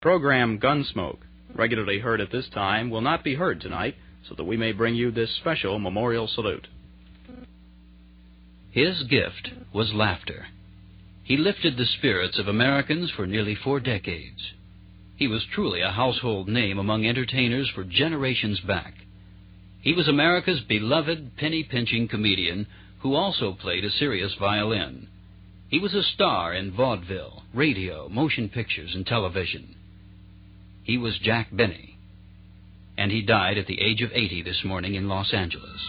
Program Gunsmoke, regularly heard at this time, will not be heard tonight, so that we may bring you this special memorial salute. His gift was laughter. He lifted the spirits of Americans for nearly four decades. He was truly a household name among entertainers for generations back. He was America's beloved penny pinching comedian who also played a serious violin. He was a star in vaudeville, radio, motion pictures, and television. He was Jack Benny. And he died at the age of 80 this morning in Los Angeles.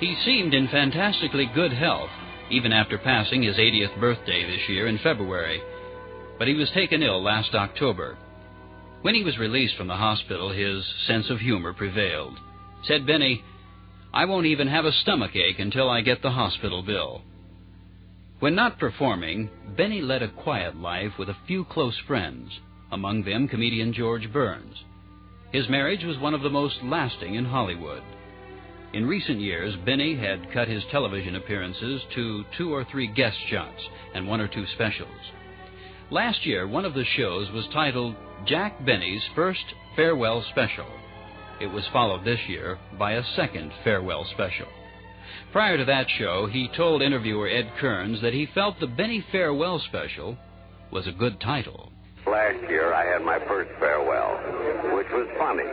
He seemed in fantastically good health, even after passing his 80th birthday this year in February. But he was taken ill last October. When he was released from the hospital, his sense of humor prevailed. Said Benny, I won't even have a stomach ache until I get the hospital bill. When not performing, Benny led a quiet life with a few close friends, among them comedian George Burns. His marriage was one of the most lasting in Hollywood. In recent years, Benny had cut his television appearances to two or three guest shots and one or two specials. Last year, one of the shows was titled Jack Benny's First Farewell Special. It was followed this year by a second farewell special. Prior to that show, he told interviewer Ed Kearns that he felt the Benny Farewell Special was a good title. Last year, I had my first farewell, which was funny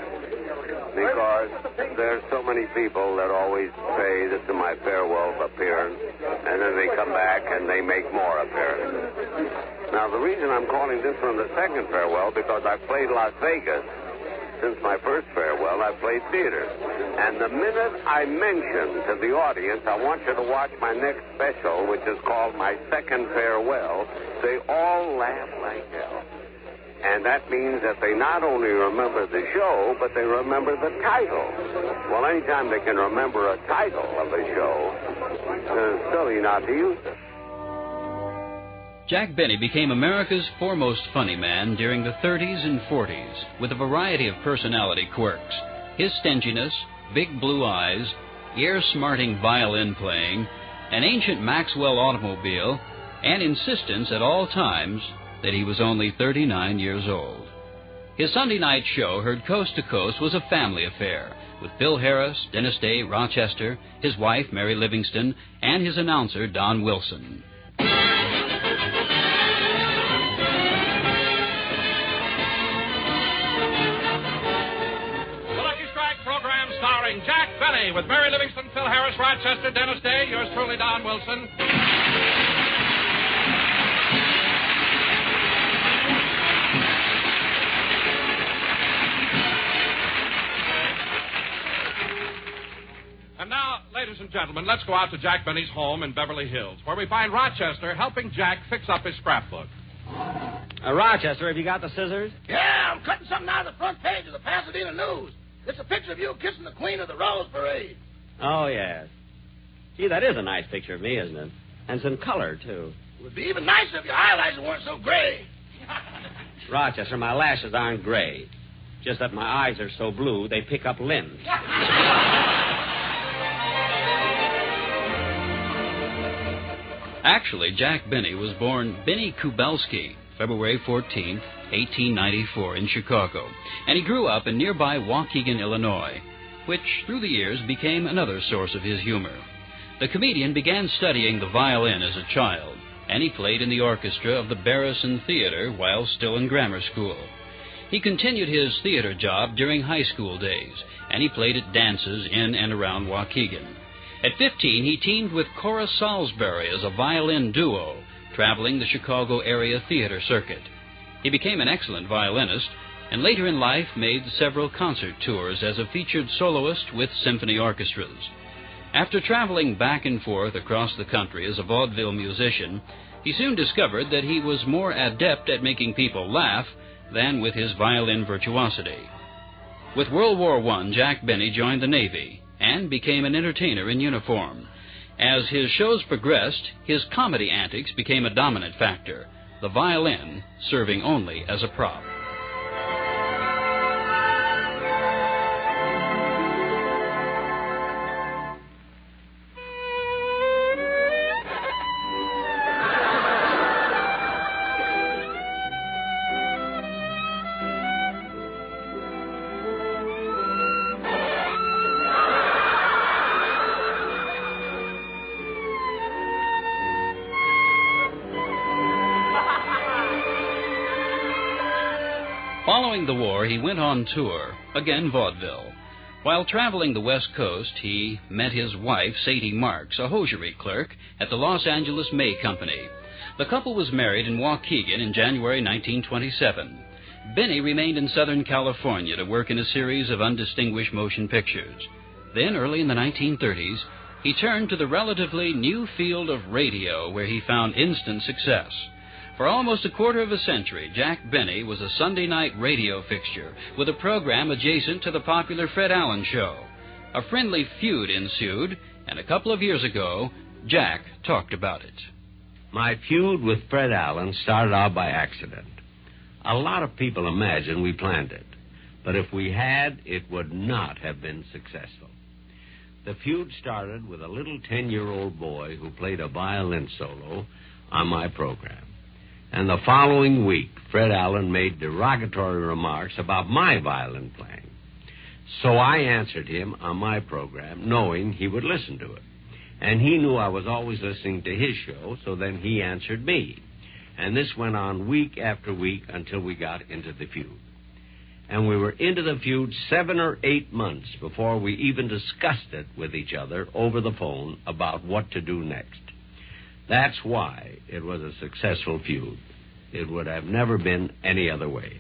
because there's so many people that always say this is my farewell appearance, and then they come back and they make more appearances. Now, the reason I'm calling this one the second farewell because I played Las Vegas. Since my first farewell, I've played theater. And the minute I mention to the audience, I want you to watch my next special, which is called My Second Farewell, they all laugh like hell. And that means that they not only remember the show, but they remember the title. Well, anytime they can remember a title of a show, it's silly not to use it. Jack Benny became America's foremost funny man during the 30s and 40s with a variety of personality quirks. His stinginess, big blue eyes, ear smarting violin playing, an ancient Maxwell automobile, and insistence at all times that he was only 39 years old. His Sunday night show, heard coast to coast, was a family affair with Phil Harris, Dennis Day, Rochester, his wife, Mary Livingstone, and his announcer, Don Wilson. Jack with Mary Livingstone, Phil Harris, Rochester, Dennis Day, yours truly, Don Wilson. And now, ladies and gentlemen, let's go out to Jack Benny's home in Beverly Hills, where we find Rochester helping Jack fix up his scrapbook. Uh, Rochester, have you got the scissors? Yeah, I'm cutting something out of the front page of the Pasadena News. It's a picture of you kissing the Queen of the Rose Parade. Oh, yes. Gee, that is a nice picture of me, isn't it? And some color, too. It would be even nicer if your eyelashes weren't so gray. Rochester, my lashes aren't gray. Just that my eyes are so blue, they pick up limbs. Actually, Jack Benny was born Benny Kubelsky, February 14, 1894, in Chicago, and he grew up in nearby Waukegan, Illinois, which through the years became another source of his humor. The comedian began studying the violin as a child, and he played in the orchestra of the Barrison Theater while still in grammar school. He continued his theater job during high school days, and he played at dances in and around Waukegan. At 15, he teamed with Cora Salisbury as a violin duo, traveling the Chicago area theater circuit. He became an excellent violinist and later in life made several concert tours as a featured soloist with symphony orchestras. After traveling back and forth across the country as a vaudeville musician, he soon discovered that he was more adept at making people laugh than with his violin virtuosity. With World War I, Jack Benny joined the Navy and became an entertainer in uniform. As his shows progressed, his comedy antics became a dominant factor, the violin serving only as a prop. Went on tour, again vaudeville. While traveling the West Coast, he met his wife, Sadie Marks, a hosiery clerk at the Los Angeles May Company. The couple was married in Waukegan in January 1927. Benny remained in Southern California to work in a series of undistinguished motion pictures. Then, early in the 1930s, he turned to the relatively new field of radio, where he found instant success. For almost a quarter of a century, Jack Benny was a Sunday night radio fixture with a program adjacent to the popular Fred Allen Show. A friendly feud ensued, and a couple of years ago, Jack talked about it. My feud with Fred Allen started out by accident. A lot of people imagine we planned it, but if we had, it would not have been successful. The feud started with a little 10 year old boy who played a violin solo on my program. And the following week, Fred Allen made derogatory remarks about my violin playing. So I answered him on my program, knowing he would listen to it. And he knew I was always listening to his show, so then he answered me. And this went on week after week until we got into the feud. And we were into the feud seven or eight months before we even discussed it with each other over the phone about what to do next. That's why it was a successful feud. It would have never been any other way.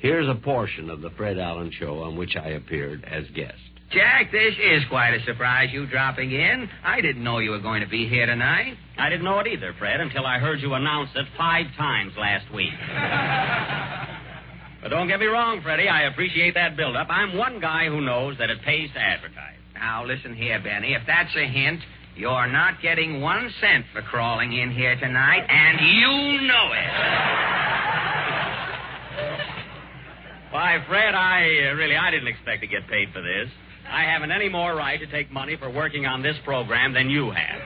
Here's a portion of the Fred Allen show on which I appeared as guest. Jack, this is quite a surprise, you dropping in. I didn't know you were going to be here tonight. I didn't know it either, Fred, until I heard you announce it five times last week. but don't get me wrong, Freddie. I appreciate that build-up. I'm one guy who knows that it pays to advertise. Now, listen here, Benny. If that's a hint, you're not getting one cent for crawling in here tonight, and you know it. Why, Fred, I uh, really I didn't expect to get paid for this. I haven't any more right to take money for working on this program than you have.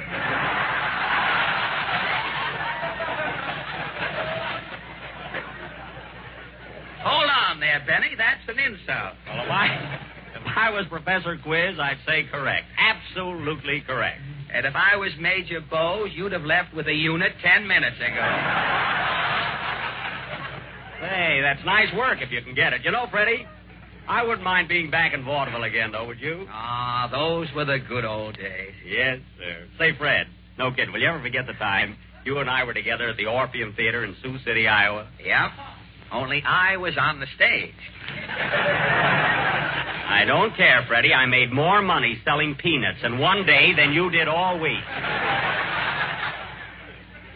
Hold on there, Benny. That's an insult. Well, if I, if I was Professor Quiz, I'd say correct. Absolutely correct. And if I was Major Bowes, you'd have left with a unit ten minutes ago. Hey, that's nice work if you can get it. You know, Freddie, I wouldn't mind being back in vaudeville again, though, would you? Ah, those were the good old days. Yes, sir. Say, Fred, no kidding, will you ever forget the time you and I were together at the Orpheum Theater in Sioux City, Iowa? Yep. Only I was on the stage. I don't care, Freddie. I made more money selling peanuts in one day than you did all week.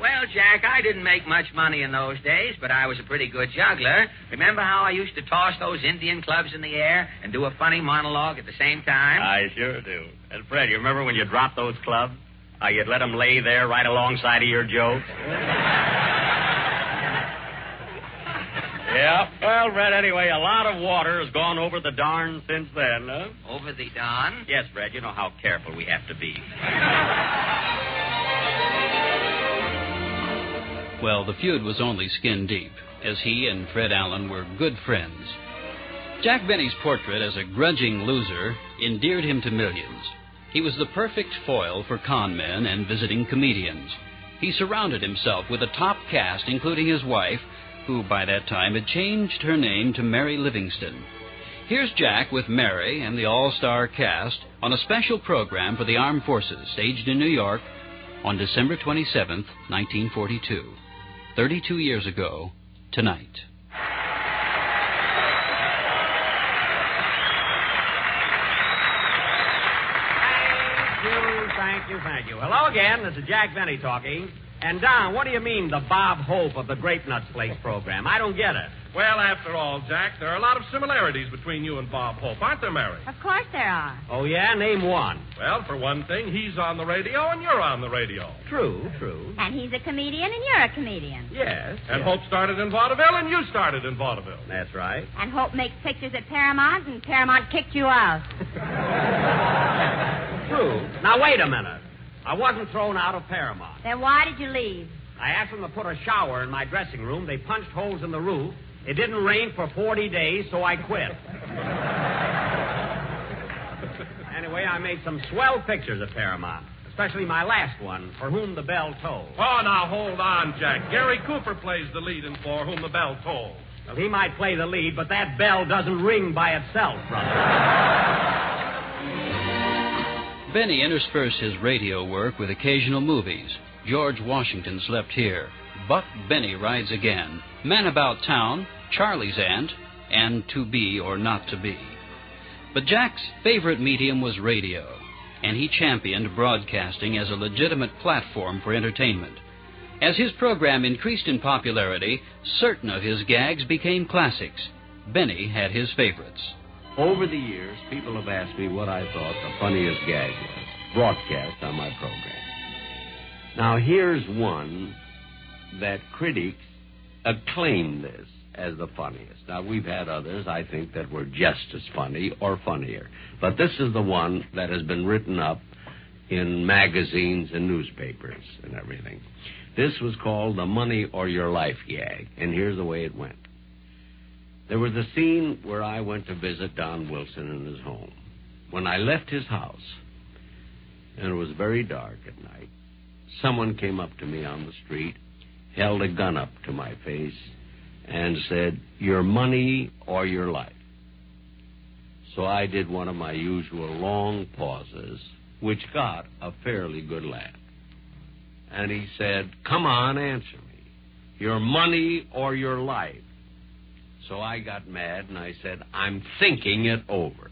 Well, Jack, I didn't make much money in those days, but I was a pretty good juggler. Remember how I used to toss those Indian clubs in the air and do a funny monologue at the same time? I sure do. And, Fred, you remember when you dropped those clubs? How you'd let them lay there right alongside of your jokes? Yeah. Well, Fred, anyway, a lot of water has gone over the darn since then, huh? Over the darn? Yes, Fred, you know how careful we have to be. Well, the feud was only skin deep, as he and Fred Allen were good friends. Jack Benny's portrait as a grudging loser endeared him to millions. He was the perfect foil for con men and visiting comedians. He surrounded himself with a top cast, including his wife, who by that time had changed her name to Mary Livingstone. Here's Jack with Mary and the all star cast on a special program for the Armed Forces staged in New York on December 27, 1942. 32 years ago, tonight. Thank you, thank you, thank you. Hello again. This is Jack Benny talking. And Don, what do you mean the Bob Hope of the Grape Nuts Flakes program? I don't get it. Well, after all, Jack, there are a lot of similarities between you and Bob Hope, aren't there, Mary? Of course there are. Oh yeah, name one. Well, for one thing, he's on the radio and you're on the radio. True, true. And he's a comedian and you're a comedian. Yes. And yes. Hope started in vaudeville and you started in vaudeville. That's right. And Hope makes pictures at Paramount and Paramount kicked you out. True. Now wait a minute. I wasn't thrown out of Paramount. Then why did you leave? I asked them to put a shower in my dressing room. They punched holes in the roof. It didn't rain for 40 days, so I quit. anyway, I made some swell pictures at Paramount, especially my last one, For Whom the Bell Tolls. Oh, now hold on, Jack. Gary Cooper plays the lead in For Whom the Bell Tolls. Well, he might play the lead, but that bell doesn't ring by itself, brother. Benny interspersed his radio work with occasional movies. George Washington slept here. Buck Benny rides again. Man About Town, Charlie's Aunt, and To Be or Not to Be. But Jack's favorite medium was radio, and he championed broadcasting as a legitimate platform for entertainment. As his program increased in popularity, certain of his gags became classics. Benny had his favorites. Over the years, people have asked me what I thought the funniest gag was broadcast on my program. Now, here's one that critics acclaim this as the funniest. Now, we've had others, I think, that were just as funny or funnier. But this is the one that has been written up in magazines and newspapers and everything. This was called the Money or Your Life gag, and here's the way it went. There was a scene where I went to visit Don Wilson in his home. When I left his house, and it was very dark at night, someone came up to me on the street, held a gun up to my face, and said, Your money or your life. So I did one of my usual long pauses, which got a fairly good laugh. And he said, Come on, answer me. Your money or your life? So I got mad and I said, I'm thinking it over.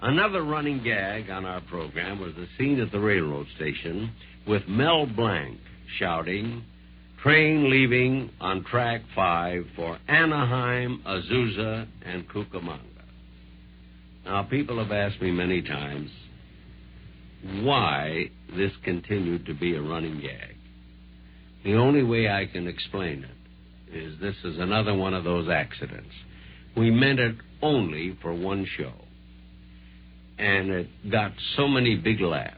Another running gag on our program was the scene at the railroad station with Mel Blanc shouting, Train leaving on track five for Anaheim, Azusa, and Cucamonga. Now, people have asked me many times why this continued to be a running gag. The only way I can explain it is this is another one of those accidents. We meant it only for one show. And it got so many big laughs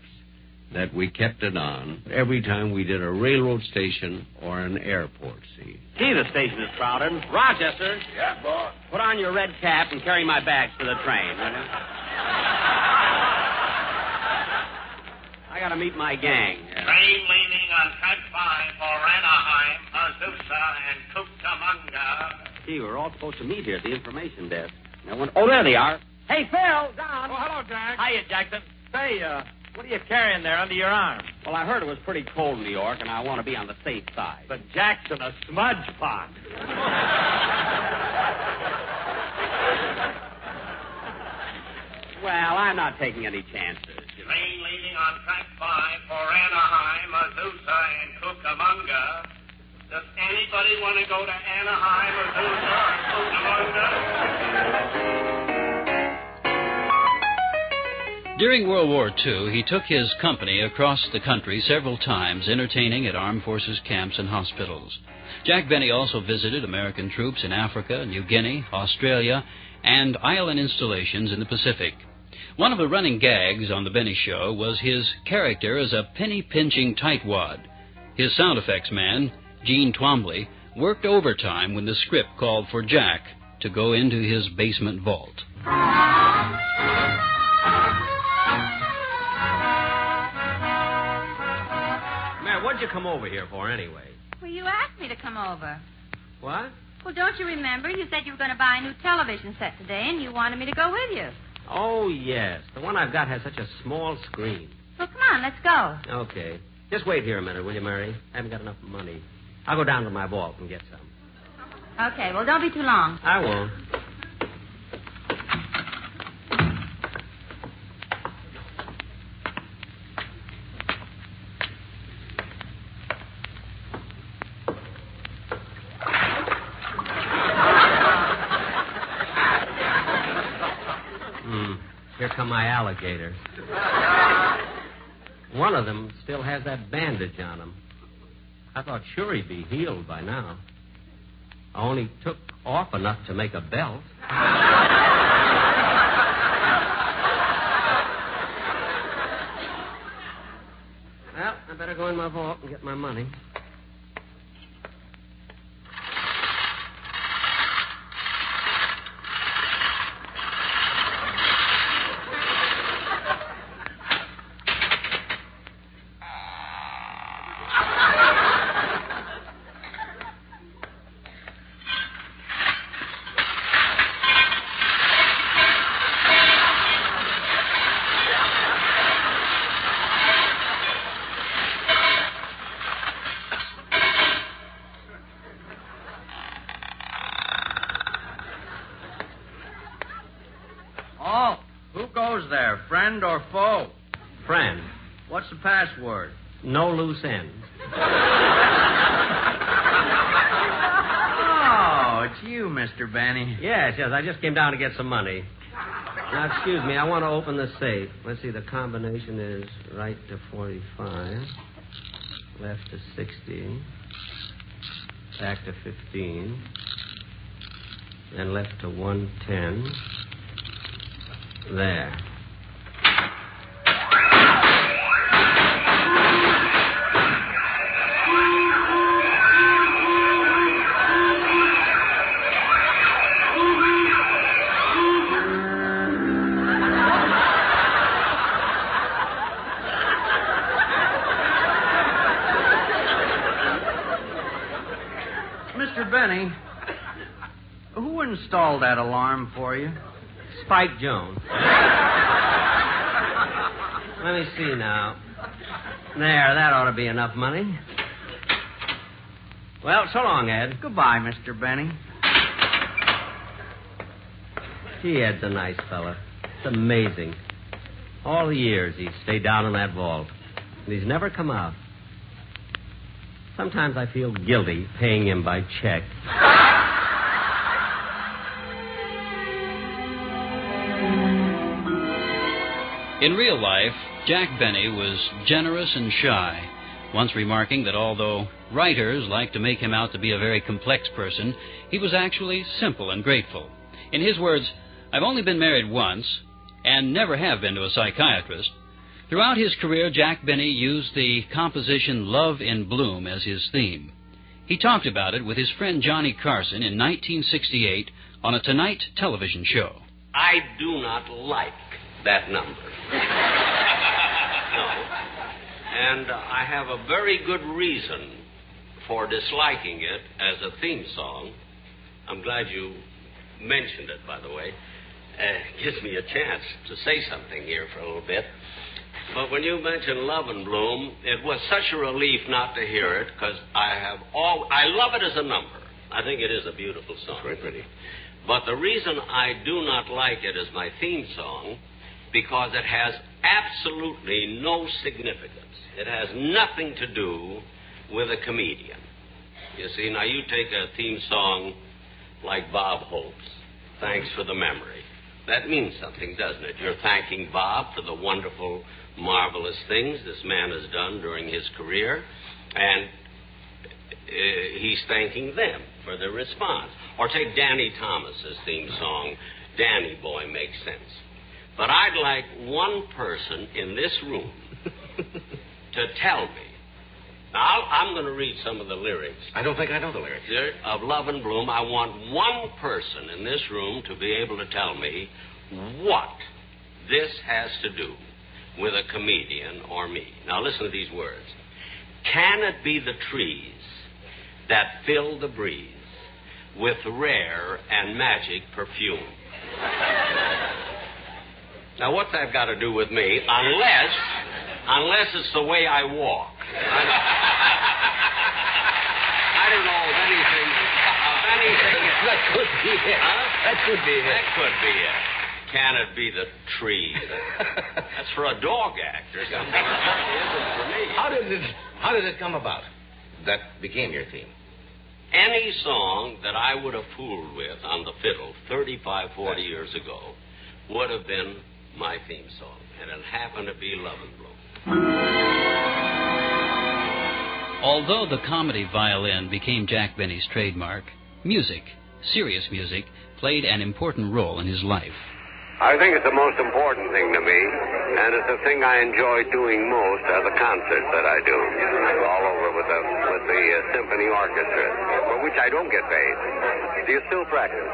that we kept it on every time we did a railroad station or an airport scene. Gee, the station is crowded. Rochester, Yeah, boss. put on your red cap and carry my bags to the train, will you? I gotta meet my gang. Train leaving on track five for Anaheim, Cucamonga. Gee, we're all supposed to meet here at the information desk. No one. Oh, there they are. Hey, Phil, Don. Oh, hello, Jack. Hiya, Jackson. Say, uh, what are you carrying there under your arm? Well, I heard it was pretty cold in New York, and I want to be on the safe side. But Jackson, a smudge pot. well, I'm not taking any chances. you know. Train leaving on track five for Anaheim, Azusa, and Cucamonga. Does anybody want to go to Anaheim, or Azusa, or Cucamonga? During World War II, he took his company across the country several times, entertaining at armed forces camps and hospitals. Jack Benny also visited American troops in Africa, New Guinea, Australia, and island installations in the Pacific. One of the running gags on The Benny Show was his character as a penny pinching tightwad. His sound effects man, Gene Twombly, worked overtime when the script called for Jack to go into his basement vault. Man, what'd you come over here for anyway? Well, you asked me to come over. What? Well, don't you remember? You said you were going to buy a new television set today, and you wanted me to go with you. Oh, yes. The one I've got has such a small screen. Well, come on, let's go. Okay. Just wait here a minute, will you, Mary? I haven't got enough money. I'll go down to my vault and get some. Okay, well, don't be too long. I won't. Hmm. Here come my alligators. One of them still has that bandage on him. I thought sure he'd be healed by now. I only took off enough to make a belt. well, I better go in my vault and get my money. Friend or foe? Friend. What's the password? No loose ends. Oh, it's you, Mr. Benny. Yes, yes. I just came down to get some money. Now, excuse me. I want to open the safe. Let's see. The combination is right to 45, left to 60, back to 15, then left to 110. There. For you? Spike Jones. Let me see now. There, that ought to be enough money. Well, so long, Ed. Goodbye, Mr. Benny. Gee, Ed's a nice fella. It's amazing. All the years he's stayed down in that vault. And he's never come out. Sometimes I feel guilty paying him by check. In real life, Jack Benny was generous and shy, once remarking that although writers like to make him out to be a very complex person, he was actually simple and grateful. In his words, I've only been married once and never have been to a psychiatrist. Throughout his career, Jack Benny used the composition Love in Bloom as his theme. He talked about it with his friend Johnny Carson in 1968 on a Tonight television show. I do not like that number. no. And uh, I have a very good reason for disliking it as a theme song. I'm glad you mentioned it, by the way. Uh, gives me a chance to say something here for a little bit. But when you mentioned Love in Bloom, it was such a relief not to hear it because I have all. I love it as a number. I think it is a beautiful song. It's Very pretty. But the reason I do not like it as my theme song because it has absolutely no significance. It has nothing to do with a comedian. You see, now you take a theme song like Bob Hope's, Thanks for the Memory. That means something, doesn't it? You're thanking Bob for the wonderful, marvelous things this man has done during his career, and uh, he's thanking them for their response. Or take Danny Thomas's theme song, Danny Boy Makes Sense. But I'd like one person in this room to tell me. Now, I'm going to read some of the lyrics. I don't think I know the lyrics. Of Love in Bloom. I want one person in this room to be able to tell me what this has to do with a comedian or me. Now, listen to these words. Can it be the trees that fill the breeze with rare and magic perfume? Now, what's that got to do with me? Unless, unless it's the way I walk. I don't know of anything, of anything. That could be it. Huh? That could be it. That could be it. Can it be the tree? That's for a dog act or something. It for me. How did it? How did it come about? That became your theme. Any song that I would have fooled with on the fiddle 35, 40 years ago would have been my theme song, and it happened to be Love in Bloom. Although the comedy violin became Jack Benny's trademark, music, serious music, played an important role in his life. I think it's the most important thing to me, and it's the thing I enjoy doing most are the concerts that I do all over with the with the uh, symphony orchestra, for which I don't get paid. Do you still practice?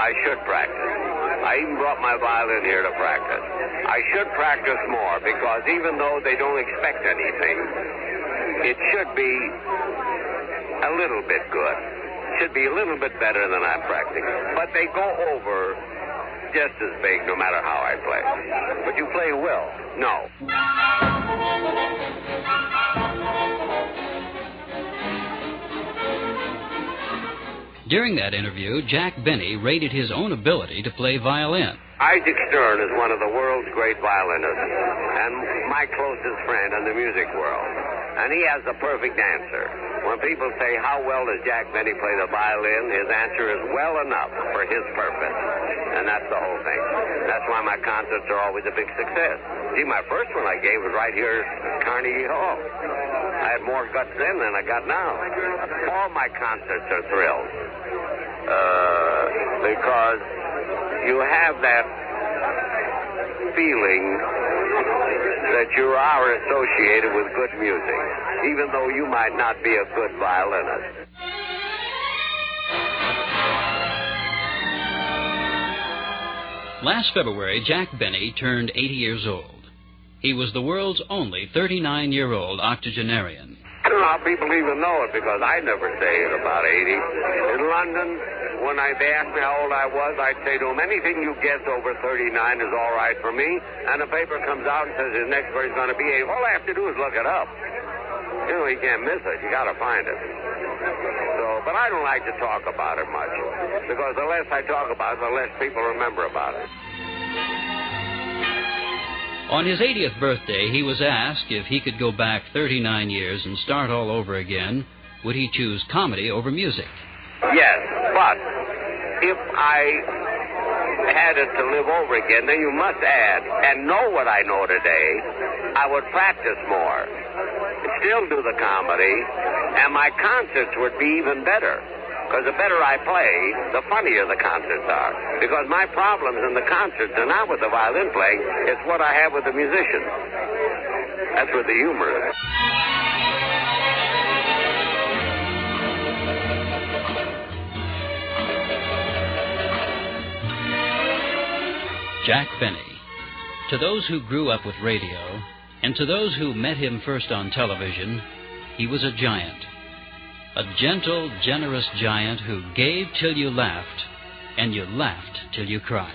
I should practice. I even brought my violin here to practice. I should practice more because even though they don't expect anything, it should be a little bit good. Should be a little bit better than I'm practicing. But they go over just as big no matter how I play. But you play well. No. During that interview, Jack Benny rated his own ability to play violin. Isaac Stern is one of the world's great violinists and my closest friend in the music world. And he has the perfect answer. When people say, How well does Jack Benny play the violin? his answer is well enough for his purpose. And that's the whole thing. That's why my concerts are always a big success. See, my first one I gave was right here at Carnegie Hall. I had more guts then than I got now. All my concerts are thrills. Uh, because you have that feeling that you are associated with good music, even though you might not be a good violinist. Last February, Jack Benny turned 80 years old. He was the world's only 39 year old octogenarian. I don't know how people even know it because I never say it about 80. In London, when I, they asked me how old I was, I'd say to them, anything you guess over 39 is all right for me. And the paper comes out and says his next birthday's going to be 80. All I have to do is look it up. You know, you can't miss it. You got to find it. So, but I don't like to talk about it much because the less I talk about it, the less people remember about it. On his 80th birthday, he was asked if he could go back 39 years and start all over again, would he choose comedy over music? Yes, but if I had it to live over again, then you must add and know what I know today. I would practice more, still do the comedy, and my concerts would be even better. Because the better I play, the funnier the concerts are. Because my problems in the concerts are not with the violin playing, it's what I have with the musicians. That's where the humor is. Jack Benny. To those who grew up with radio, and to those who met him first on television, he was a giant. A gentle, generous giant who gave till you laughed, and you laughed till you cried.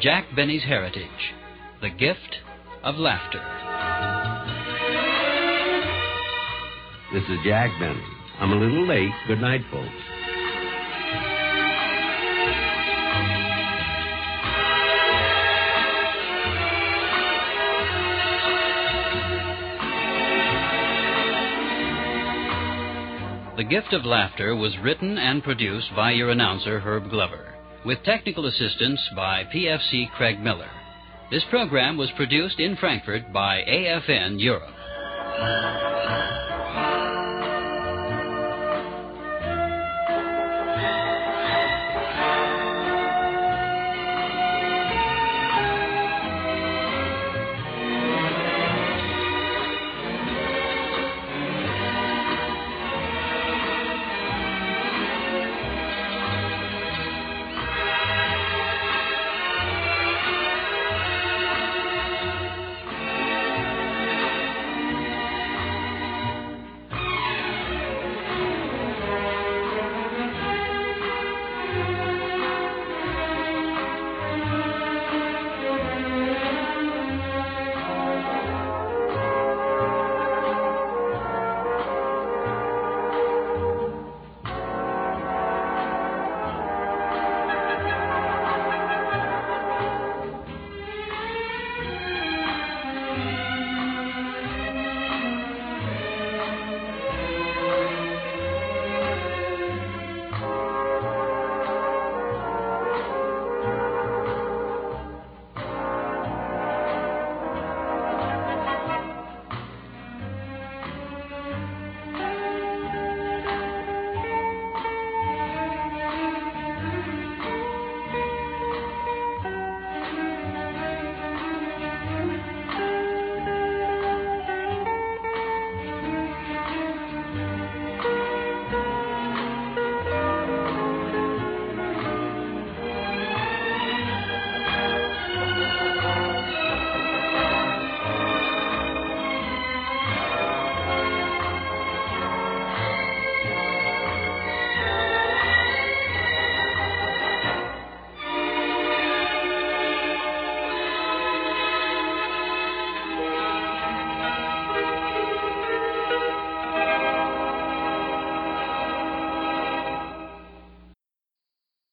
Jack Benny's heritage, the gift of laughter. This is Jack Benny. I'm a little late. Good night, folks. The Gift of Laughter was written and produced by your announcer, Herb Glover, with technical assistance by PFC Craig Miller. This program was produced in Frankfurt by AFN Europe.